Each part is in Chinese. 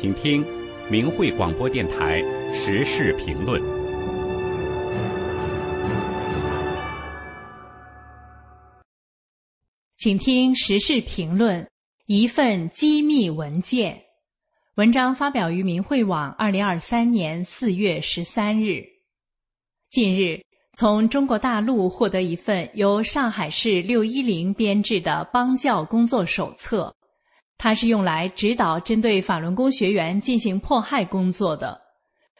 请听明慧广播电台时事评论。请听时事评论：一份机密文件。文章发表于明慧网，二零二三年四月十三日。近日，从中国大陆获得一份由上海市六一零编制的帮教工作手册，它是用来指导针对法轮功学员进行迫害工作的。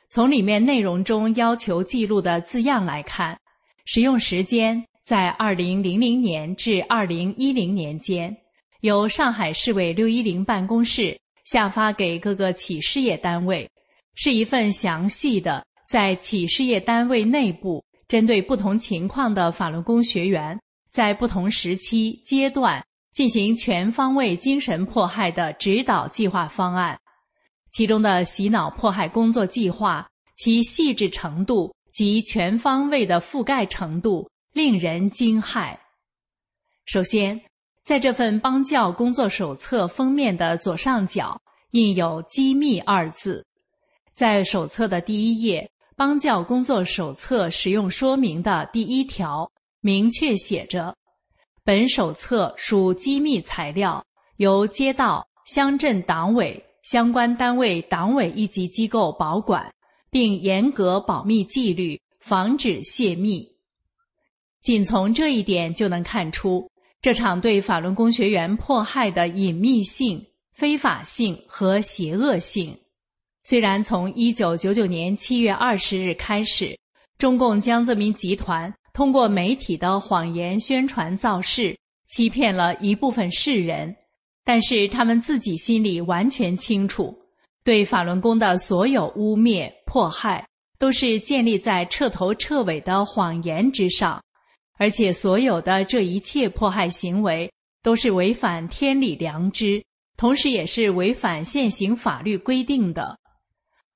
从里面内容中要求记录的字样来看，使用时间在二零零零年至二零一零年间，由上海市委六一零办公室。下发给各个企事业单位，是一份详细的在企事业单位内部针对不同情况的法轮功学员在不同时期阶段进行全方位精神迫害的指导计划方案。其中的洗脑迫害工作计划，其细致程度及全方位的覆盖程度令人惊骇。首先。在这份邦教工作手册封面的左上角印有“机密”二字，在手册的第一页邦教工作手册使用说明的第一条明确写着：“本手册属机密材料，由街道、乡镇党委相关单位党委一级机构保管，并严格保密纪律，防止泄密。”仅从这一点就能看出。这场对法轮功学员迫害的隐秘性、非法性和邪恶性，虽然从一九九九年七月二十日开始，中共江泽民集团通过媒体的谎言宣传造势，欺骗了一部分世人，但是他们自己心里完全清楚，对法轮功的所有污蔑、迫害，都是建立在彻头彻尾的谎言之上。而且，所有的这一切迫害行为都是违反天理良知，同时也是违反现行法律规定的。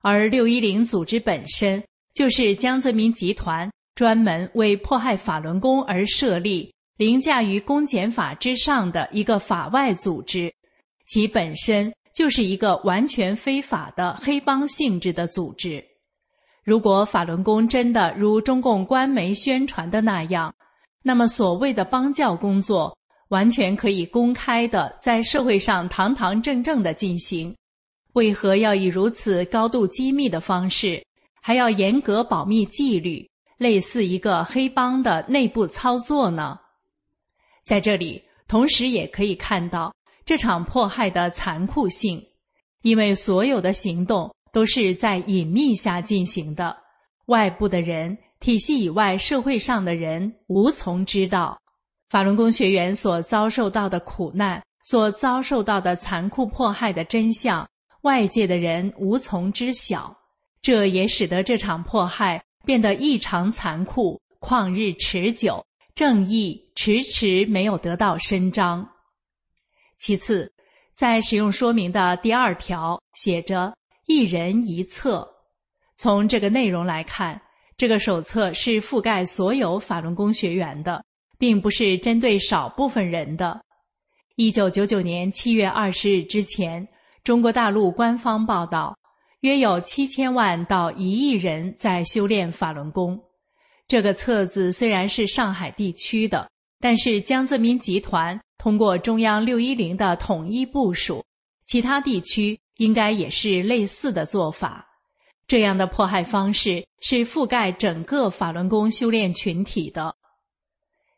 而六一零组织本身就是江泽民集团专门为迫害法轮功而设立、凌驾于公检法之上的一个法外组织，其本身就是一个完全非法的黑帮性质的组织。如果法轮功真的如中共官媒宣传的那样，那么，所谓的帮教工作完全可以公开的在社会上堂堂正正的进行，为何要以如此高度机密的方式，还要严格保密纪律，类似一个黑帮的内部操作呢？在这里，同时也可以看到这场迫害的残酷性，因为所有的行动都是在隐秘下进行的，外部的人。体系以外，社会上的人无从知道法轮功学员所遭受到的苦难、所遭受到的残酷迫害的真相，外界的人无从知晓。这也使得这场迫害变得异常残酷、旷日持久，正义迟迟没有得到伸张。其次，在使用说明的第二条写着“一人一册”，从这个内容来看。这个手册是覆盖所有法轮功学员的，并不是针对少部分人的。一九九九年七月二十日之前，中国大陆官方报道，约有七千万到一亿人在修炼法轮功。这个册子虽然是上海地区的，但是江泽民集团通过中央六一零的统一部署，其他地区应该也是类似的做法。这样的迫害方式是覆盖整个法轮功修炼群体的。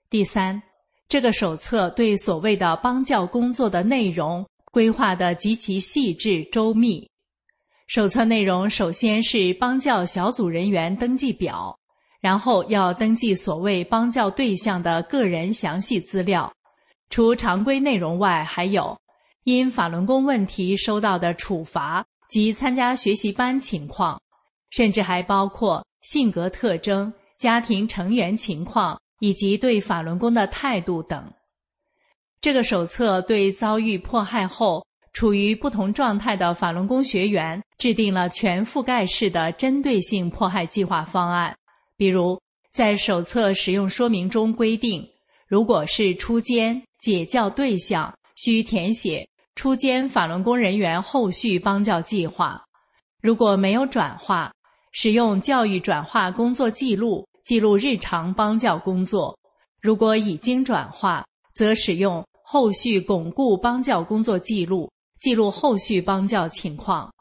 第三，这个手册对所谓的帮教工作的内容规划的极其细致周密。手册内容首先是帮教小组人员登记表，然后要登记所谓帮教对象的个人详细资料。除常规内容外，还有因法轮功问题收到的处罚。及参加学习班情况，甚至还包括性格特征、家庭成员情况以及对法轮功的态度等。这个手册对遭遇迫害后处于不同状态的法轮功学员制定了全覆盖式的针对性迫害计划方案。比如，在手册使用说明中规定，如果是出监解教对象，需填写。初监法轮功人员后续帮教计划。如果没有转化，使用教育转化工作记录记录日常帮教工作；如果已经转化，则使用后续巩固帮教工作记录记录后续帮教情况。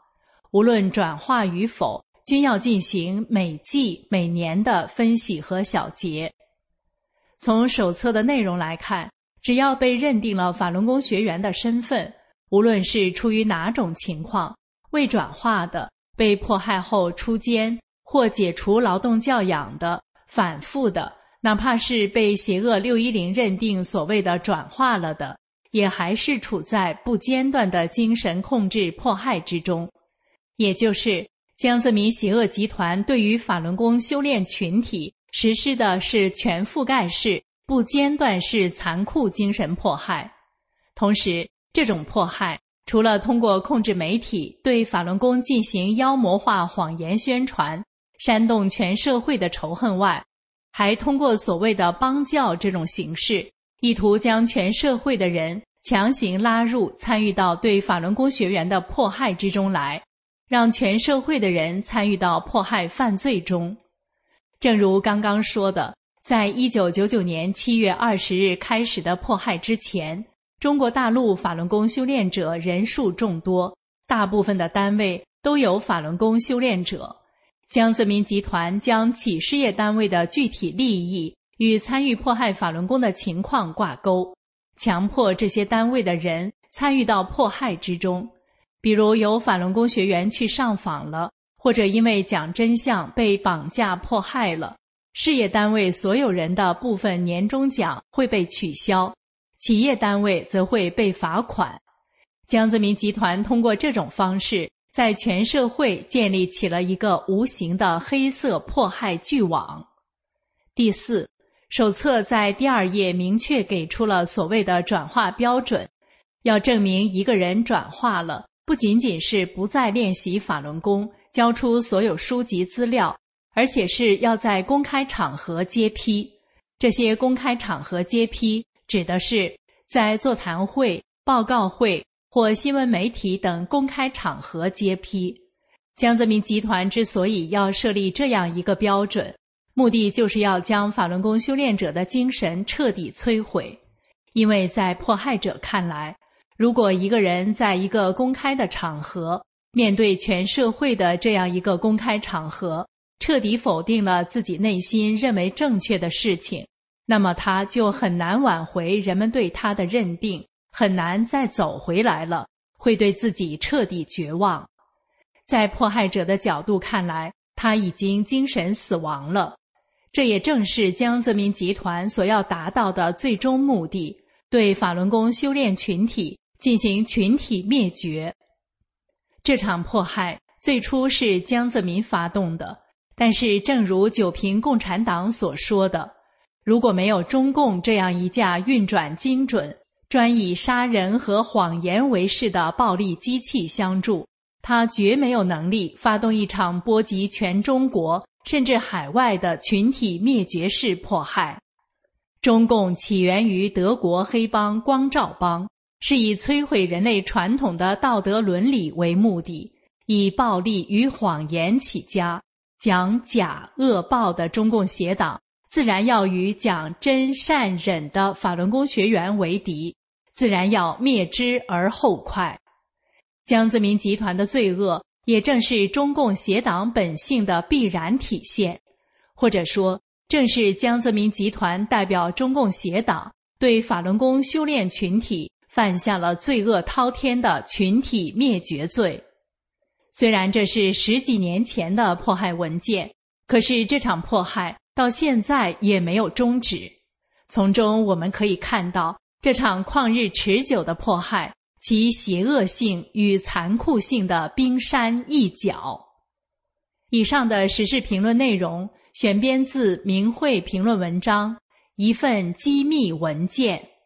无论转化与否，均要进行每季每年的分析和小结。从手册的内容来看，只要被认定了法轮功学员的身份，无论是出于哪种情况，未转化的、被迫害后出监或解除劳动教养的、反复的，哪怕是被邪恶六一零认定所谓的转化了的，也还是处在不间断的精神控制迫害之中。也就是江泽民邪恶集团对于法轮功修炼群体。实施的是全覆盖式、不间断式残酷精神迫害，同时，这种迫害除了通过控制媒体对法轮功进行妖魔化、谎言宣传，煽动全社会的仇恨外，还通过所谓的帮教这种形式，意图将全社会的人强行拉入参与到对法轮功学员的迫害之中来，让全社会的人参与到迫害犯罪中。正如刚刚说的，在一九九九年七月二十日开始的迫害之前，中国大陆法轮功修炼者人数众多，大部分的单位都有法轮功修炼者。江泽民集团将企事业单位的具体利益与参与迫害法轮功的情况挂钩，强迫这些单位的人参与到迫害之中。比如有法轮功学员去上访了。或者因为讲真相被绑架迫害了，事业单位所有人的部分年终奖会被取消，企业单位则会被罚款。江泽民集团通过这种方式，在全社会建立起了一个无形的黑色迫害巨网。第四，手册在第二页明确给出了所谓的转化标准，要证明一个人转化了，不仅仅是不再练习法轮功。交出所有书籍资料，而且是要在公开场合揭批。这些公开场合揭批，指的是在座谈会、报告会或新闻媒体等公开场合揭批。江泽民集团之所以要设立这样一个标准，目的就是要将法轮功修炼者的精神彻底摧毁。因为在迫害者看来，如果一个人在一个公开的场合，面对全社会的这样一个公开场合，彻底否定了自己内心认为正确的事情，那么他就很难挽回人们对他的认定，很难再走回来了，会对自己彻底绝望。在迫害者的角度看来，他已经精神死亡了。这也正是江泽民集团所要达到的最终目的：对法轮功修炼群体进行群体灭绝。这场迫害最初是江泽民发动的，但是正如九平共产党所说的，如果没有中共这样一架运转精准、专以杀人和谎言为事的暴力机器相助，他绝没有能力发动一场波及全中国甚至海外的群体灭绝式迫害。中共起源于德国黑帮光照帮。是以摧毁人类传统的道德伦理为目的，以暴力与谎言起家，讲假恶报的中共邪党，自然要与讲真善忍的法轮功学员为敌，自然要灭之而后快。江泽民集团的罪恶，也正是中共邪党本性的必然体现，或者说，正是江泽民集团代表中共邪党对法轮功修炼群体。犯下了罪恶滔天的群体灭绝罪。虽然这是十几年前的迫害文件，可是这场迫害到现在也没有终止。从中我们可以看到，这场旷日持久的迫害其邪恶性与残酷性的冰山一角。以上的时事评论内容选编自《明慧评论文章》，一份机密文件。